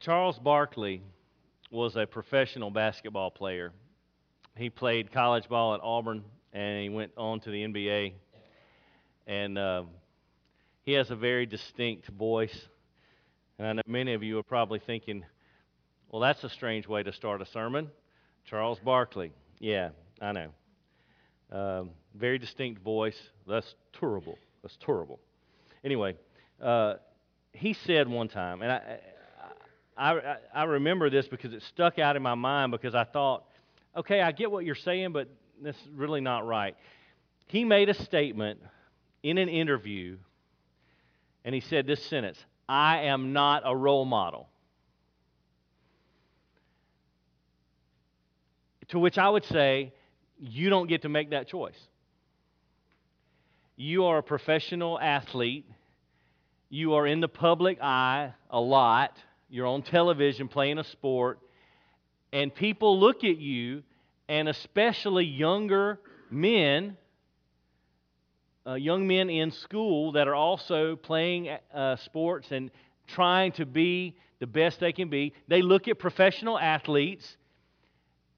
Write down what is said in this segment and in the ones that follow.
Charles Barkley was a professional basketball player. He played college ball at Auburn and he went on to the NBA. And uh, he has a very distinct voice. And I know many of you are probably thinking, well, that's a strange way to start a sermon. Charles Barkley. Yeah, I know. Um, very distinct voice. That's terrible. That's terrible. Anyway, uh, he said one time, and I, I, I remember this because it stuck out in my mind because I thought, okay, I get what you're saying, but that's really not right. He made a statement in an interview, and he said this sentence I am not a role model. To which I would say, you don't get to make that choice. You are a professional athlete. You are in the public eye a lot. You're on television playing a sport. And people look at you, and especially younger men, uh, young men in school that are also playing uh, sports and trying to be the best they can be. They look at professional athletes,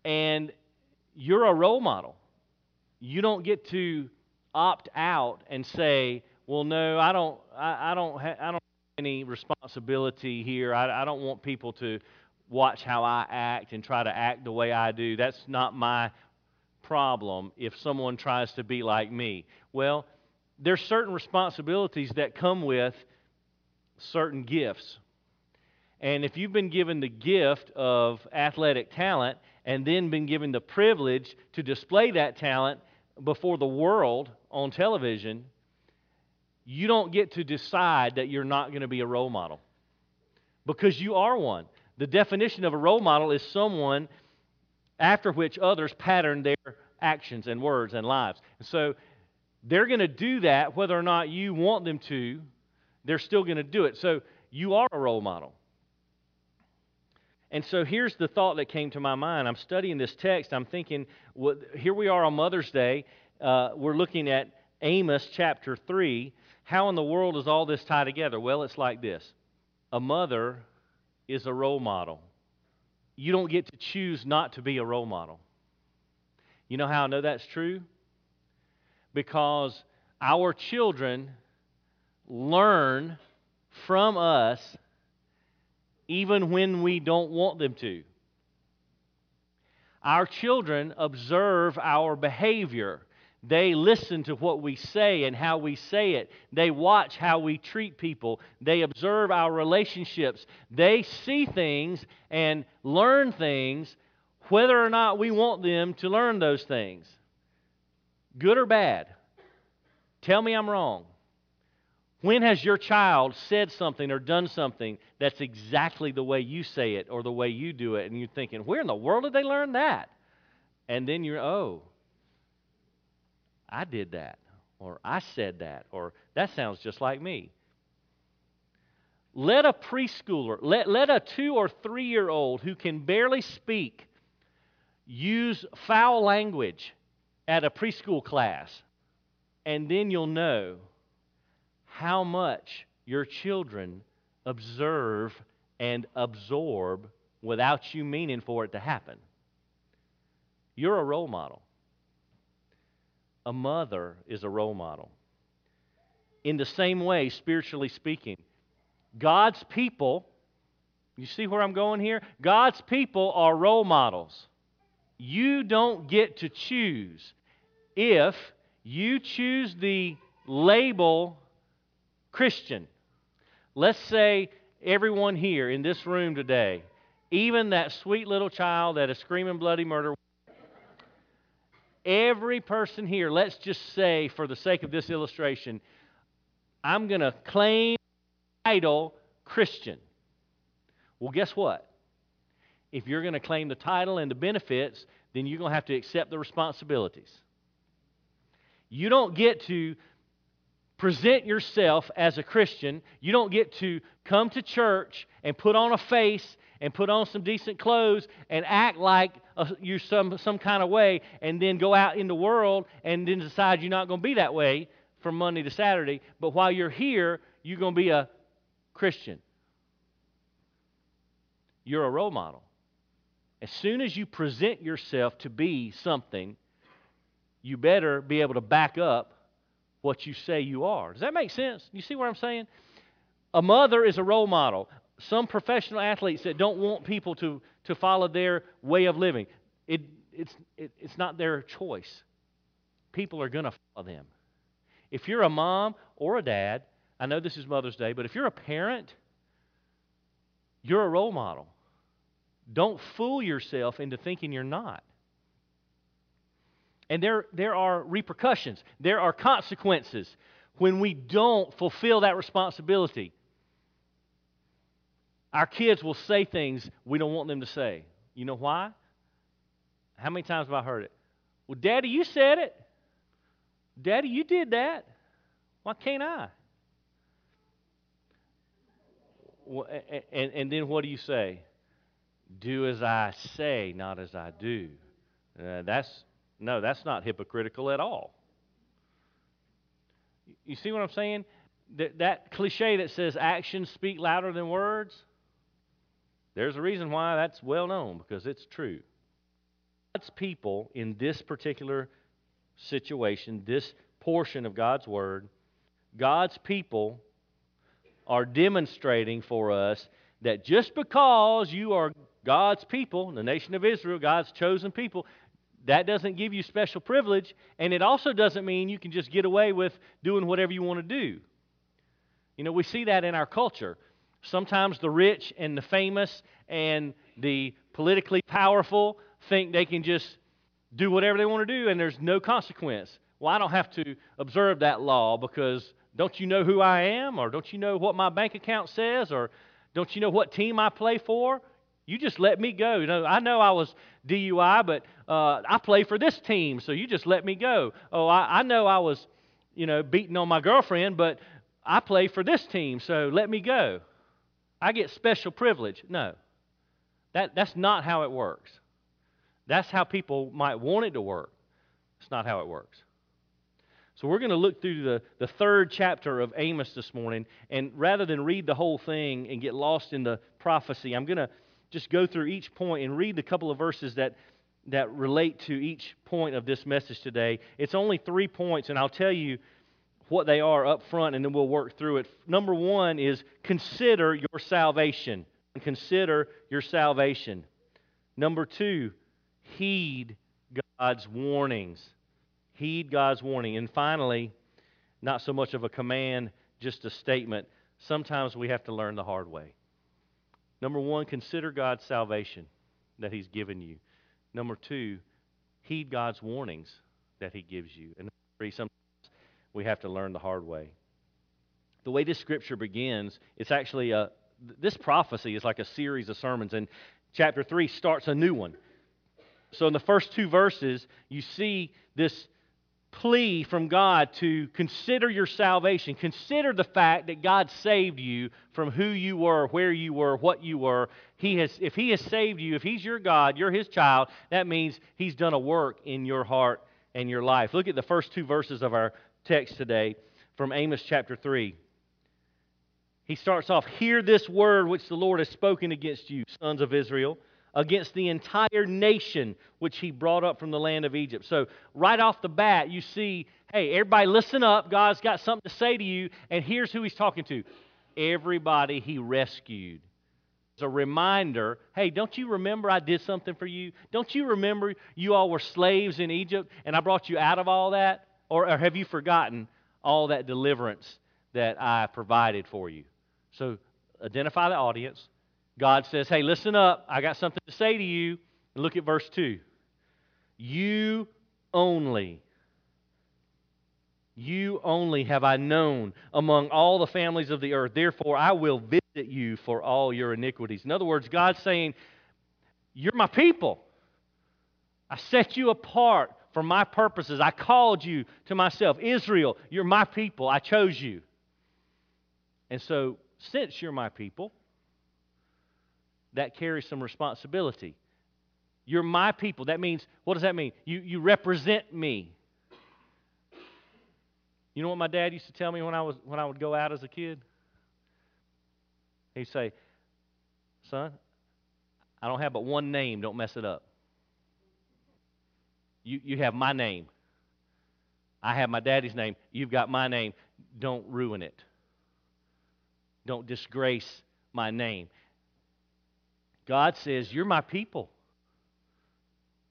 and you're a role model. You don't get to opt out and say, "Well, no, I don't. I, I don't. Ha- I don't any responsibility here. I, I don't want people to watch how I act and try to act the way I do. That's not my problem. If someone tries to be like me, well, there's certain responsibilities that come with certain gifts. And if you've been given the gift of athletic talent and then been given the privilege to display that talent before the world on television, you don't get to decide that you're not going to be a role model because you are one. The definition of a role model is someone after which others pattern their actions and words and lives. And so they're going to do that whether or not you want them to, they're still going to do it. So you are a role model. And so here's the thought that came to my mind. I'm studying this text. I'm thinking, well, here we are on Mother's Day. Uh, we're looking at Amos chapter 3. How in the world does all this tie together? Well, it's like this a mother is a role model. You don't get to choose not to be a role model. You know how I know that's true? Because our children learn from us even when we don't want them to. Our children observe our behavior. They listen to what we say and how we say it. They watch how we treat people. They observe our relationships. They see things and learn things whether or not we want them to learn those things. Good or bad. Tell me I'm wrong. When has your child said something or done something that's exactly the way you say it or the way you do it, and you're thinking, where in the world did they learn that? And then you're, oh, I did that, or I said that, or that sounds just like me. Let a preschooler, let, let a two or three year old who can barely speak use foul language at a preschool class, and then you'll know how much your children observe and absorb without you meaning for it to happen. You're a role model. A mother is a role model. In the same way, spiritually speaking, God's people, you see where I'm going here? God's people are role models. You don't get to choose. If you choose the label Christian, let's say everyone here in this room today, even that sweet little child that is screaming bloody murder, every person here, let's just say for the sake of this illustration, I'm going to claim title Christian. Well, guess what? If you're going to claim the title and the benefits, then you're going to have to accept the responsibilities. You don't get to present yourself as a Christian. You don't get to come to church and put on a face and put on some decent clothes and act like uh, you're some, some kind of way and then go out in the world and then decide you're not going to be that way from Monday to Saturday. But while you're here, you're going to be a Christian. you're a role model. As soon as you present yourself to be something, you better be able to back up what you say you are. Does that make sense? You see what I'm saying? A mother is a role model. Some professional athletes that don't want people to, to follow their way of living, it, it's, it, it's not their choice. People are going to follow them. If you're a mom or a dad, I know this is Mother's Day, but if you're a parent, you're a role model. Don't fool yourself into thinking you're not. And there, there are repercussions, there are consequences when we don't fulfill that responsibility. Our kids will say things we don't want them to say. You know why? How many times have I heard it? Well, Daddy, you said it. Daddy, you did that. Why can't I? Well, and, and then what do you say? do as I say, not as I do. Uh, that's no, that's not hypocritical at all. You see what I'm saying? That, that cliche that says actions speak louder than words, there's a reason why that's well known because it's true. God's people in this particular situation, this portion of God's Word, God's people are demonstrating for us that just because you are God's people, the nation of Israel, God's chosen people, that doesn't give you special privilege, and it also doesn't mean you can just get away with doing whatever you want to do. You know, we see that in our culture. Sometimes the rich and the famous and the politically powerful think they can just do whatever they want to do and there's no consequence. Well, I don't have to observe that law because don't you know who I am? Or don't you know what my bank account says? Or don't you know what team I play for? You just let me go. You know, I know I was DUI, but uh, I play for this team, so you just let me go. Oh, I, I know I was, you know, beating on my girlfriend, but I play for this team, so let me go. I get special privilege. No, that, that's not how it works. That's how people might want it to work. It's not how it works. So we're going to look through the, the third chapter of Amos this morning, and rather than read the whole thing and get lost in the prophecy, I'm going to just go through each point and read the couple of verses that, that relate to each point of this message today. It's only three points, and I'll tell you what they are up front, and then we'll work through it. Number one is consider your salvation. Consider your salvation. Number two, heed God's warnings. Heed God's warning. And finally, not so much of a command, just a statement. Sometimes we have to learn the hard way. Number one, consider God's salvation that He's given you. Number two, heed God's warnings that He gives you. And three, sometimes we have to learn the hard way. The way this scripture begins, it's actually a this prophecy is like a series of sermons, and chapter 3 starts a new one. So, in the first two verses, you see this plea from God to consider your salvation. Consider the fact that God saved you from who you were, where you were, what you were. He has, if He has saved you, if He's your God, you're His child, that means He's done a work in your heart and your life. Look at the first two verses of our text today from Amos chapter 3. He starts off, Hear this word which the Lord has spoken against you, sons of Israel against the entire nation which he brought up from the land of Egypt. So, right off the bat, you see, hey, everybody listen up. God's got something to say to you, and here's who he's talking to everybody he rescued. It's a reminder hey, don't you remember I did something for you? Don't you remember you all were slaves in Egypt and I brought you out of all that? Or, or have you forgotten all that deliverance that I provided for you? So, identify the audience God says, Hey, listen up. I got something to say to you. And look at verse 2. You only, you only have I known among all the families of the earth. Therefore, I will visit you for all your iniquities. In other words, God's saying, You're my people. I set you apart for my purposes. I called you to myself. Israel, you're my people. I chose you. And so, since you're my people, that carries some responsibility. You're my people. That means, what does that mean? You, you represent me. You know what my dad used to tell me when I, was, when I would go out as a kid? He'd say, Son, I don't have but one name. Don't mess it up. You, you have my name. I have my daddy's name. You've got my name. Don't ruin it. Don't disgrace my name. God says, You're my people.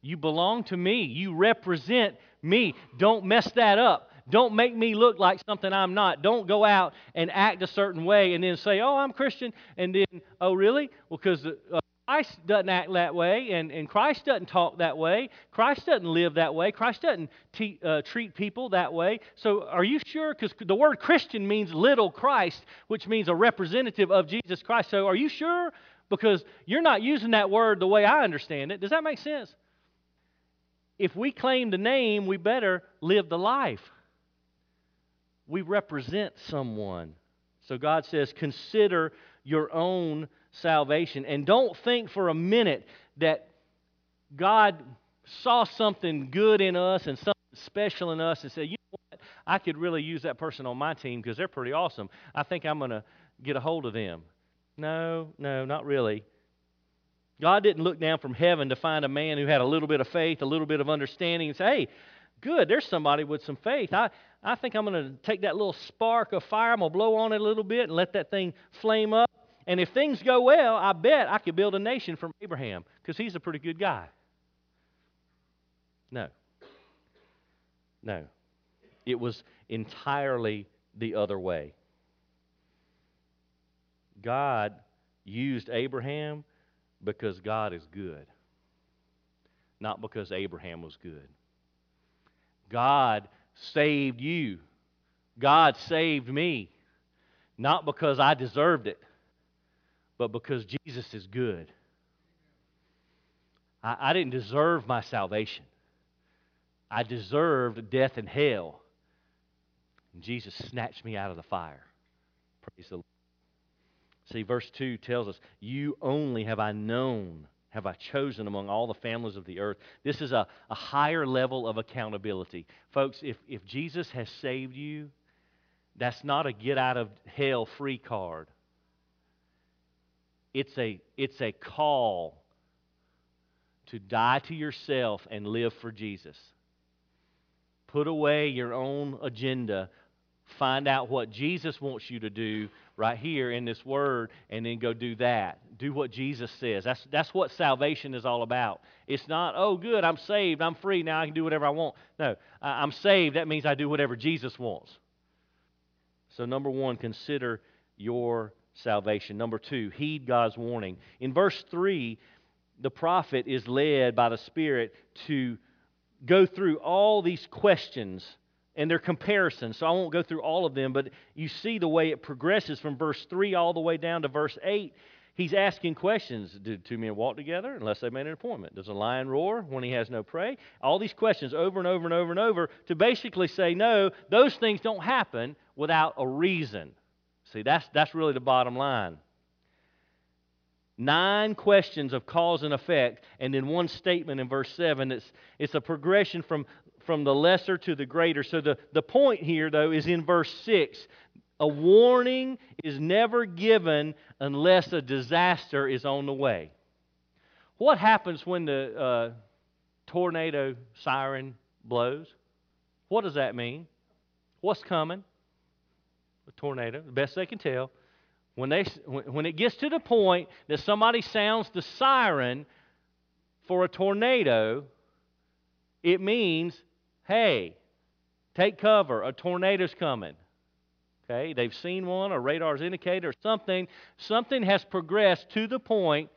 You belong to me. You represent me. Don't mess that up. Don't make me look like something I'm not. Don't go out and act a certain way and then say, oh, I'm Christian. And then, oh, really? Well, because uh, Christ doesn't act that way, and, and Christ doesn't talk that way. Christ doesn't live that way. Christ doesn't te- uh, treat people that way. So, are you sure? Because the word Christian means little Christ, which means a representative of Jesus Christ. So, are you sure? Because you're not using that word the way I understand it. Does that make sense? If we claim the name, we better live the life. We represent someone. So, God says, consider your own salvation. And don't think for a minute that God saw something good in us and something special in us and said, you know what, I could really use that person on my team because they're pretty awesome. I think I'm going to get a hold of them. No, no, not really. God didn't look down from heaven to find a man who had a little bit of faith, a little bit of understanding, and say, hey, good, there's somebody with some faith. I, I think I'm going to take that little spark of fire, I'm going to blow on it a little bit and let that thing flame up. And if things go well, I bet I could build a nation from Abraham because he's a pretty good guy. No. No. It was entirely the other way. God used Abraham because God is good, not because Abraham was good. God saved you. God saved me, not because I deserved it, but because Jesus is good. I, I didn't deserve my salvation. I deserved death and hell. And Jesus snatched me out of the fire. Praise the Lord. See, verse 2 tells us, You only have I known, have I chosen among all the families of the earth. This is a, a higher level of accountability. Folks, if, if Jesus has saved you, that's not a get out of hell free card. It's a, it's a call to die to yourself and live for Jesus. Put away your own agenda. Find out what Jesus wants you to do right here in this word, and then go do that. Do what Jesus says. That's, that's what salvation is all about. It's not, oh, good, I'm saved, I'm free, now I can do whatever I want. No, I'm saved. That means I do whatever Jesus wants. So, number one, consider your salvation. Number two, heed God's warning. In verse 3, the prophet is led by the Spirit to go through all these questions and their comparisons. So I won't go through all of them, but you see the way it progresses from verse 3 all the way down to verse 8. He's asking questions. Do two men walk together unless they made an appointment? Does a lion roar when he has no prey? All these questions over and over and over and over to basically say, no, those things don't happen without a reason. See, that's, that's really the bottom line. Nine questions of cause and effect, and then one statement in verse 7. It's, it's a progression from, from the lesser to the greater. So the, the point here, though, is in verse 6. A warning is never given unless a disaster is on the way. What happens when the uh, tornado siren blows? What does that mean? What's coming? a tornado, the best they can tell. When, they, when it gets to the point that somebody sounds the siren for a tornado, it means, hey, take cover, a tornado's coming. Okay, they've seen one, a radar's indicator, or something. Something has progressed to the point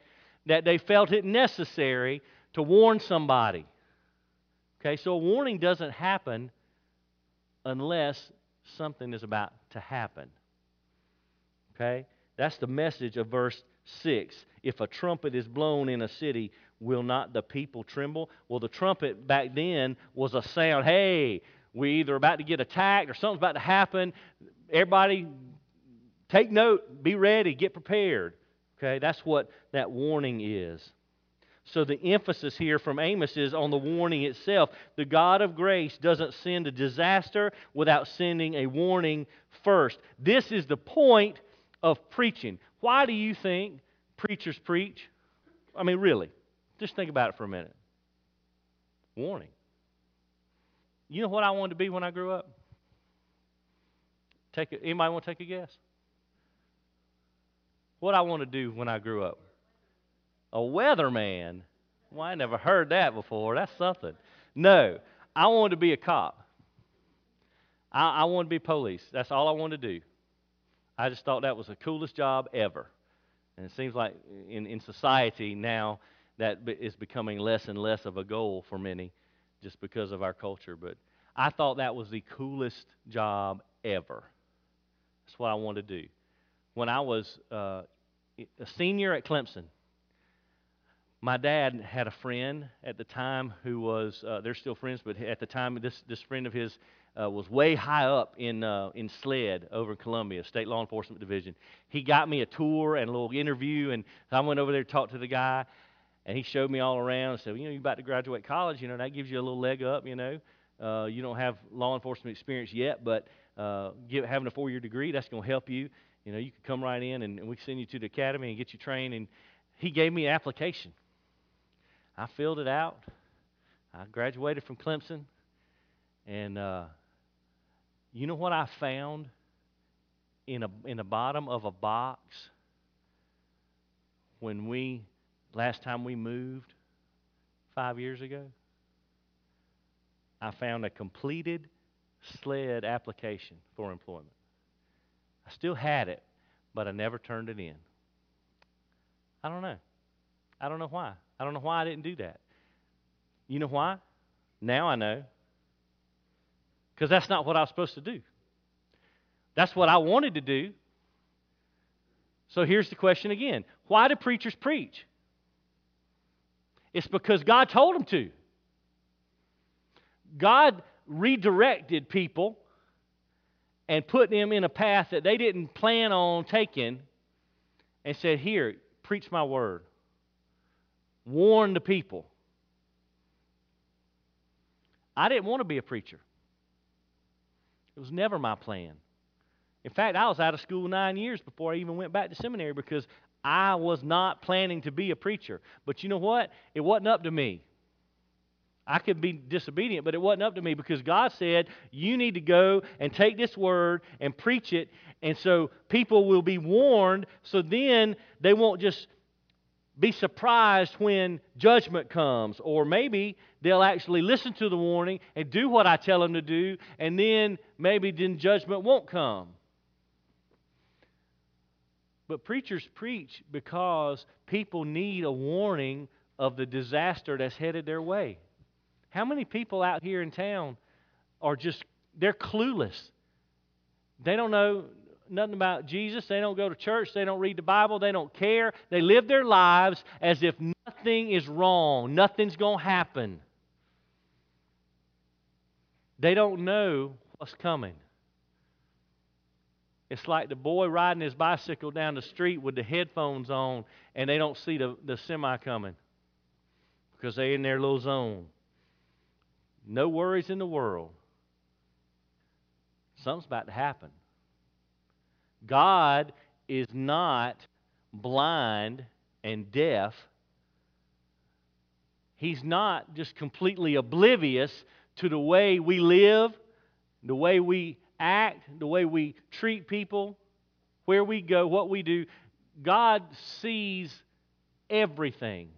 that they felt it necessary to warn somebody. Okay, so a warning doesn't happen unless something is about to happen. Okay? That's the message of verse 6. If a trumpet is blown in a city, will not the people tremble? Well, the trumpet back then was a sound hey, we either about to get attacked or something's about to happen. Everybody, take note, be ready, get prepared. Okay? That's what that warning is. So the emphasis here from Amos is on the warning itself. The God of grace doesn't send a disaster without sending a warning first. This is the point of preaching. Why do you think preachers preach? I mean, really. Just think about it for a minute. Warning. You know what I wanted to be when I grew up? Take a, anybody want to take a guess? What I want to do when I grew up? A weatherman. Well, I never heard that before. That's something. No, I wanted to be a cop. I, I wanted to be police. That's all I wanted to do. I just thought that was the coolest job ever. And it seems like in, in society now that is becoming less and less of a goal for many just because of our culture. But I thought that was the coolest job ever. That's what I wanted to do. When I was uh, a senior at Clemson, my dad had a friend at the time who was, uh, they're still friends, but at the time, this, this friend of his uh, was way high up in, uh, in SLED over in Columbia, State Law Enforcement Division. He got me a tour and a little interview, and I went over there to talk to the guy, and he showed me all around and said, you know, you're about to graduate college, you know, that gives you a little leg up, you know. Uh, you don't have law enforcement experience yet, but uh, having a four-year degree, that's going to help you. You know, you could come right in, and, and we can send you to the academy and get you trained. And he gave me an application. I filled it out. I graduated from Clemson. And uh, you know what I found in, a, in the bottom of a box when we, last time we moved five years ago? I found a completed SLED application for employment. I still had it, but I never turned it in. I don't know. I don't know why. I don't know why I didn't do that. You know why? Now I know. Because that's not what I was supposed to do. That's what I wanted to do. So here's the question again Why do preachers preach? It's because God told them to. God redirected people and put them in a path that they didn't plan on taking and said, Here, preach my word warn the people. I didn't want to be a preacher. It was never my plan. In fact, I was out of school nine years before I even went back to seminary because I was not planning to be a preacher. But you know what? It wasn't up to me. I could be disobedient, but it wasn't up to me because God said, You need to go and take this word and preach it. And so people will be warned, so then they won't just be surprised when judgment comes. Or maybe they'll actually listen to the warning and do what I tell them to do, and then maybe then judgment won't come. But preachers preach because people need a warning of the disaster that's headed their way. How many people out here in town are just, they're clueless? They don't know nothing about Jesus. They don't go to church. They don't read the Bible. They don't care. They live their lives as if nothing is wrong, nothing's going to happen. They don't know what's coming. It's like the boy riding his bicycle down the street with the headphones on and they don't see the, the semi coming because they're in their little zone. No worries in the world. Something's about to happen. God is not blind and deaf. He's not just completely oblivious to the way we live, the way we act, the way we treat people, where we go, what we do. God sees everything.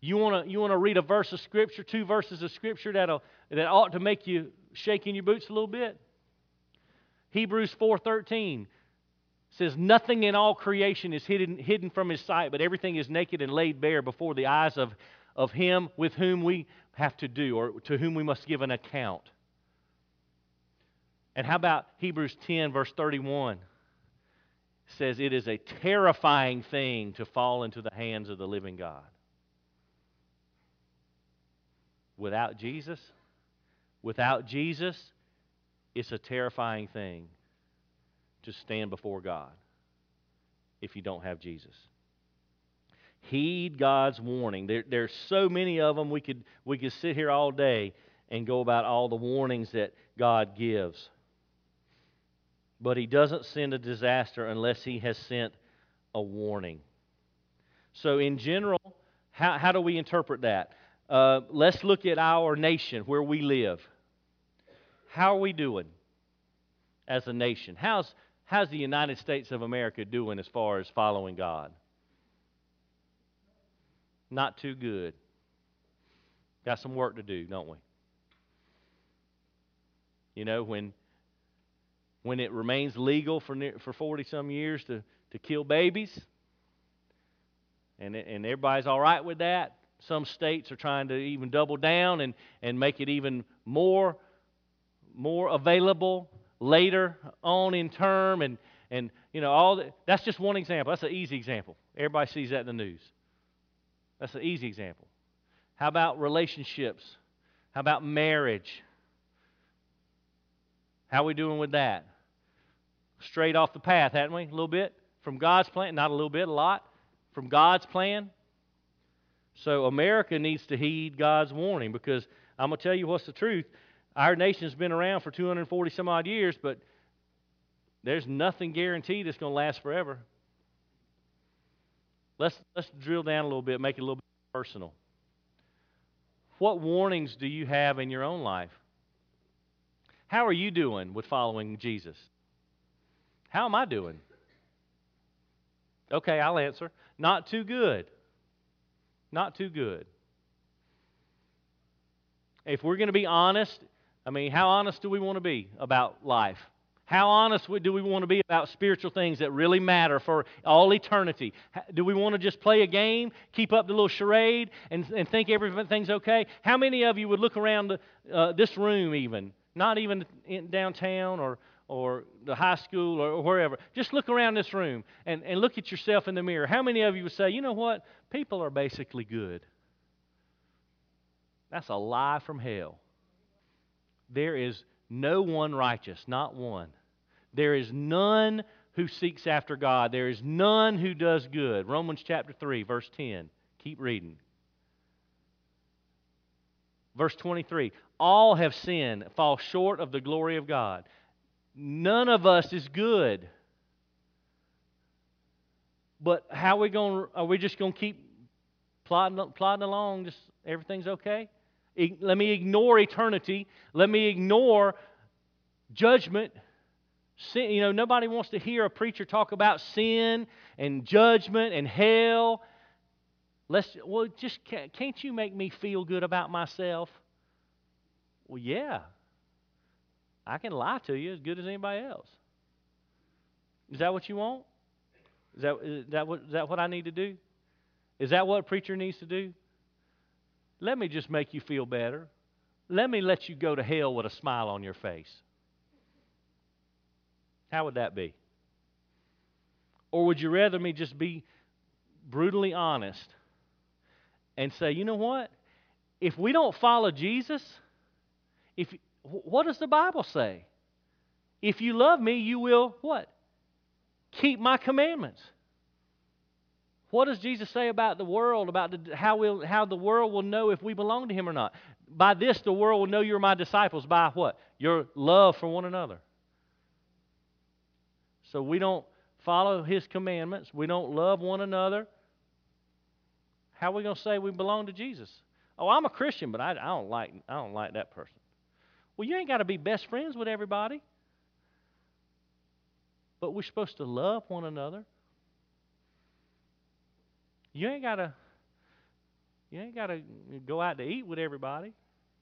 You want to you want to read a verse of scripture, two verses of scripture that'll that ought to make you shake in your boots a little bit? Hebrews 4:13 says nothing in all creation is hidden, hidden from his sight, but everything is naked and laid bare before the eyes of, of him with whom we have to do or to whom we must give an account. And how about Hebrews 10 verse 31? It says it is a terrifying thing to fall into the hands of the living God. Without Jesus, without Jesus, it's a terrifying thing to stand before God if you don't have Jesus. Heed God's warning. There, there's so many of them. We could, we could sit here all day and go about all the warnings that God gives. But He doesn't send a disaster unless He has sent a warning. So, in general, how, how do we interpret that? Uh, let's look at our nation, where we live. How are we doing as a nation? How's, how's the United States of America doing as far as following God? Not too good. Got some work to do, don't we? You know, when when it remains legal for for 40 some years to, to kill babies, and, and everybody's all right with that. Some states are trying to even double down and, and make it even more, more available later on in term. And, and you know, all the, that's just one example. That's an easy example. Everybody sees that in the news. That's an easy example. How about relationships? How about marriage? How are we doing with that? Straight off the path, haven't we? A little bit from God's plan, not a little bit, a lot from God's plan. So America needs to heed God's warning because I'm going to tell you what's the truth. Our nation's been around for 240 some odd years, but there's nothing guaranteed it's going to last forever. Let's, let's drill down a little bit, make it a little bit personal. What warnings do you have in your own life? How are you doing with following Jesus? How am I doing? Okay, I'll answer. Not too good. Not too good. If we're going to be honest, I mean, how honest do we want to be about life? How honest do we want to be about spiritual things that really matter for all eternity? Do we want to just play a game, keep up the little charade, and, and think everything's okay? How many of you would look around uh, this room, even, not even in downtown or, or the high school or wherever, just look around this room and, and look at yourself in the mirror. How many of you would say, you know what? People are basically good? That's a lie from hell. There is no one righteous, not one. There is none who seeks after God. There is none who does good. Romans chapter 3, verse 10. Keep reading. Verse 23 All have sinned, fall short of the glory of God. None of us is good. But how are we going? Are we just going to keep plodding, plodding along? Just everything's okay? Let me ignore eternity. Let me ignore judgment. Sin, you know, nobody wants to hear a preacher talk about sin and judgment and hell. Let's well, just can't you make me feel good about myself? Well, yeah. I can lie to you as good as anybody else. Is that what you want? Is that, is that, what, is that what I need to do? Is that what a preacher needs to do? Let me just make you feel better. Let me let you go to hell with a smile on your face. How would that be? Or would you rather me just be brutally honest and say, you know what? If we don't follow Jesus, if what does the Bible say? If you love me, you will what? Keep my commandments. What does Jesus say about the world, about the, how, we'll, how the world will know if we belong to him or not? By this, the world will know you're my disciples. By what? Your love for one another. So we don't follow his commandments. We don't love one another. How are we going to say we belong to Jesus? Oh, I'm a Christian, but I, I don't like I don't like that person. Well, you ain't got to be best friends with everybody. But we're supposed to love one another. You ain't got to you ain't got to go out to eat with everybody.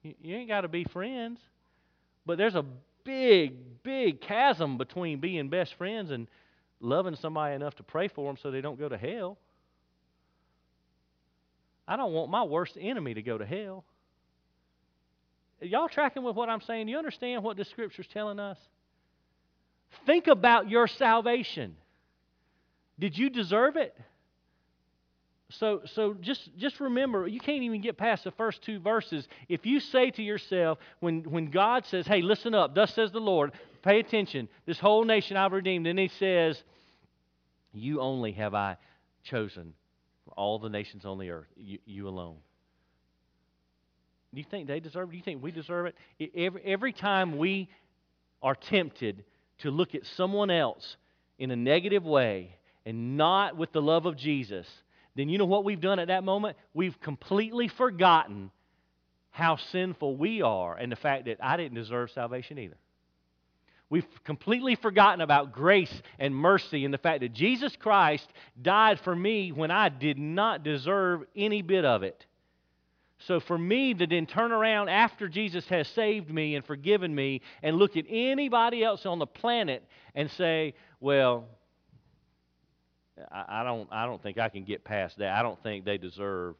You, you ain't got to be friends. But there's a big, big chasm between being best friends and loving somebody enough to pray for them so they don't go to hell. I don't want my worst enemy to go to hell. Y'all tracking with what I'm saying? You understand what the scripture's telling us? Think about your salvation. Did you deserve it? So, so just, just remember, you can't even get past the first two verses. If you say to yourself, when, when God says, hey, listen up, thus says the Lord, pay attention, this whole nation I've redeemed, and He says, you only have I chosen all the nations on the earth, you, you alone. Do you think they deserve it? Do you think we deserve it? Every, every time we are tempted to look at someone else in a negative way and not with the love of Jesus, then you know what we've done at that moment? We've completely forgotten how sinful we are and the fact that I didn't deserve salvation either. We've completely forgotten about grace and mercy and the fact that Jesus Christ died for me when I did not deserve any bit of it. So for me to then turn around after Jesus has saved me and forgiven me and look at anybody else on the planet and say, well, I, don't, I don't think I can get past that. I don't think they deserve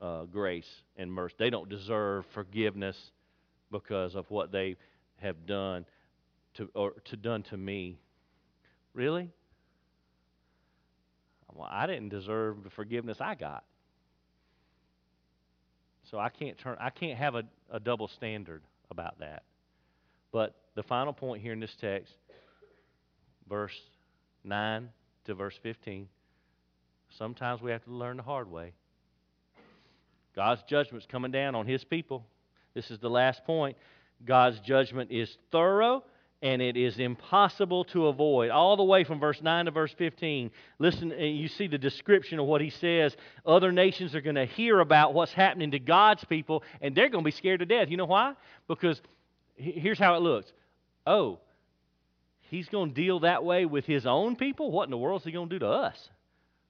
uh, grace and mercy. They don't deserve forgiveness because of what they have done to, or to done to me. Really? Well, I didn't deserve the forgiveness I got. So I can't turn I can't have a, a double standard about that. But the final point here in this text, verse 9 to verse 15, sometimes we have to learn the hard way. God's judgment is coming down on his people. This is the last point. God's judgment is thorough and it is impossible to avoid. All the way from verse 9 to verse 15. Listen, eh, you see the description of what he says. Other nations are going to hear about what's happening to God's people, and they're going to be scared to death. You know why? Because here's how it looks. Oh, he's going to deal that way with his own people? What in the world is he going to do to us?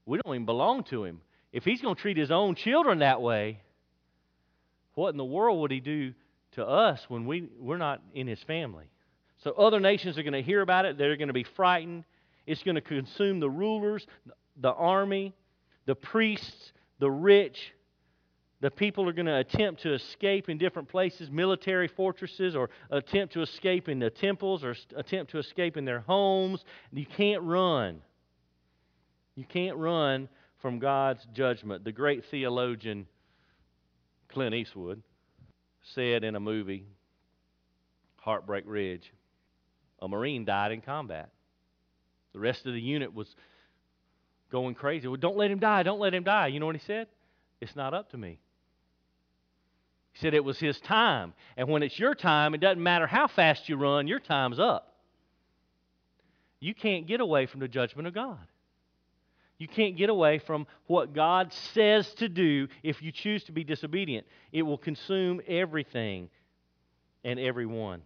We don't even belong to him. If he's going to treat his own children that way, what in the world would he do to us when we, we're not in his family? So other nations are going to hear about it. They're going to be frightened. It's going to consume the rulers, the army, the priests, the rich. The people are going to attempt to escape in different places, military fortresses, or attempt to escape in the temples, or attempt to escape in their homes. You can't run. You can't run from God's judgment. The great theologian Clint Eastwood said in a movie, Heartbreak Ridge, a Marine died in combat. The rest of the unit was going crazy. Well, don't let him die. Don't let him die. You know what he said? It's not up to me. He said it was his time. And when it's your time, it doesn't matter how fast you run, your time's up. You can't get away from the judgment of God. You can't get away from what God says to do if you choose to be disobedient. It will consume everything and everyone.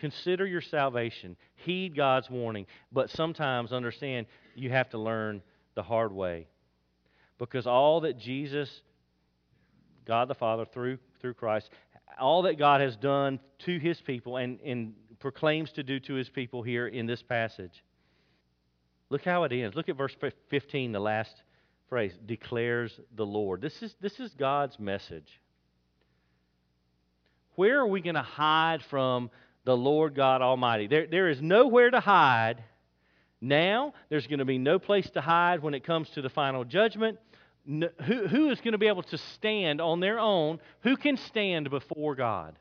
Consider your salvation. Heed God's warning. But sometimes understand you have to learn the hard way. Because all that Jesus, God the Father, through, through Christ, all that God has done to his people and, and proclaims to do to his people here in this passage. Look how it ends. Look at verse 15, the last phrase declares the Lord. This is, this is God's message. Where are we going to hide from the Lord God Almighty. There, there is nowhere to hide now. There's going to be no place to hide when it comes to the final judgment. No, who, who is going to be able to stand on their own? Who can stand before God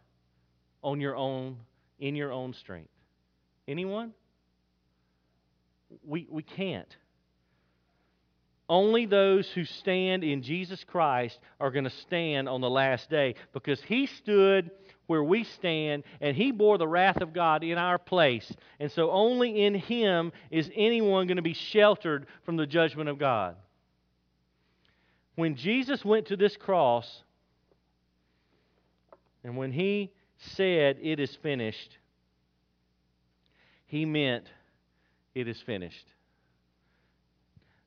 on your own, in your own strength? Anyone? We, we can't. Only those who stand in Jesus Christ are going to stand on the last day because He stood where we stand, and He bore the wrath of God in our place. And so only in Him is anyone going to be sheltered from the judgment of God. When Jesus went to this cross, and when He said, It is finished, He meant, It is finished.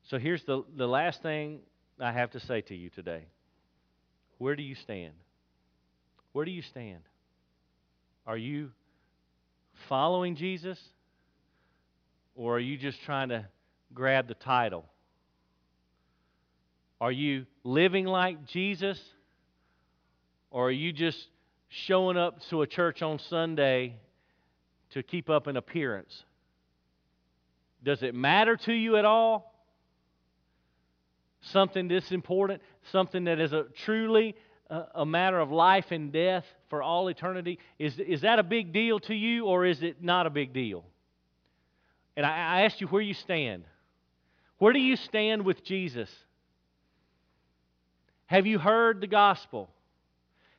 So here's the, the last thing I have to say to you today. Where do you stand? Where do you stand? Are you following Jesus? Or are you just trying to grab the title? Are you living like Jesus? Or are you just showing up to a church on Sunday to keep up an appearance? Does it matter to you at all? Something this important, something that is a truly a, matter of life and death for all eternity? Is, is that a big deal to you or is it not a big deal? And I, I asked you where you stand. Where do you stand with Jesus? Have you heard the gospel?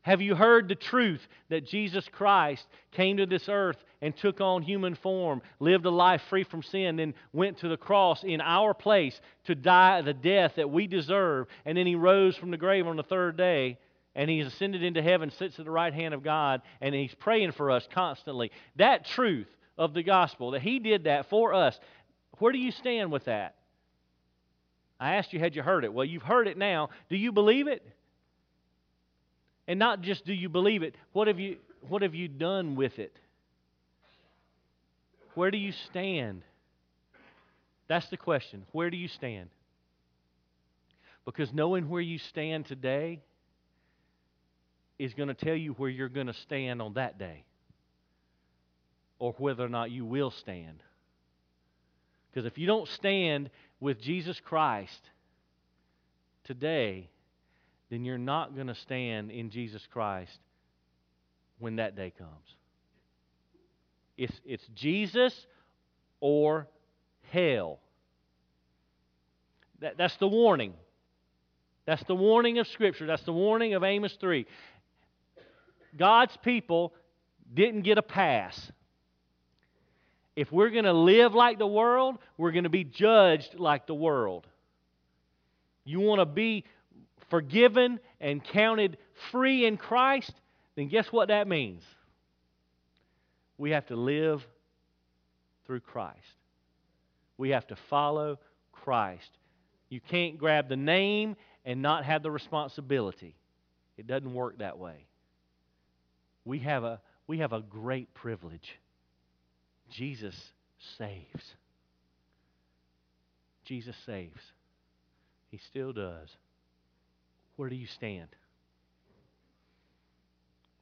Have you heard the truth that Jesus Christ came to this earth and took on human form, lived a life free from sin, then went to the cross in our place to die the death that we deserve, and then he rose from the grave on the third day, and he's ascended into heaven, sits at the right hand of God, and he's praying for us constantly. That truth of the gospel, that he did that for us, where do you stand with that? I asked you, had you heard it? Well, you've heard it now. Do you believe it? And not just do you believe it, what have you, what have you done with it? Where do you stand? That's the question. Where do you stand? Because knowing where you stand today is going to tell you where you're going to stand on that day or whether or not you will stand. Because if you don't stand with Jesus Christ today, then you're not going to stand in Jesus Christ when that day comes. It's, it's Jesus or hell. That, that's the warning. That's the warning of Scripture. That's the warning of Amos 3. God's people didn't get a pass. If we're going to live like the world, we're going to be judged like the world. You want to be forgiven and counted free in Christ, then guess what that means? We have to live through Christ. We have to follow Christ. You can't grab the name and not have the responsibility. It doesn't work that way. We have a, we have a great privilege. Jesus saves. Jesus saves. He still does. Where do you stand?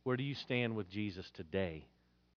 Where do you stand with Jesus today?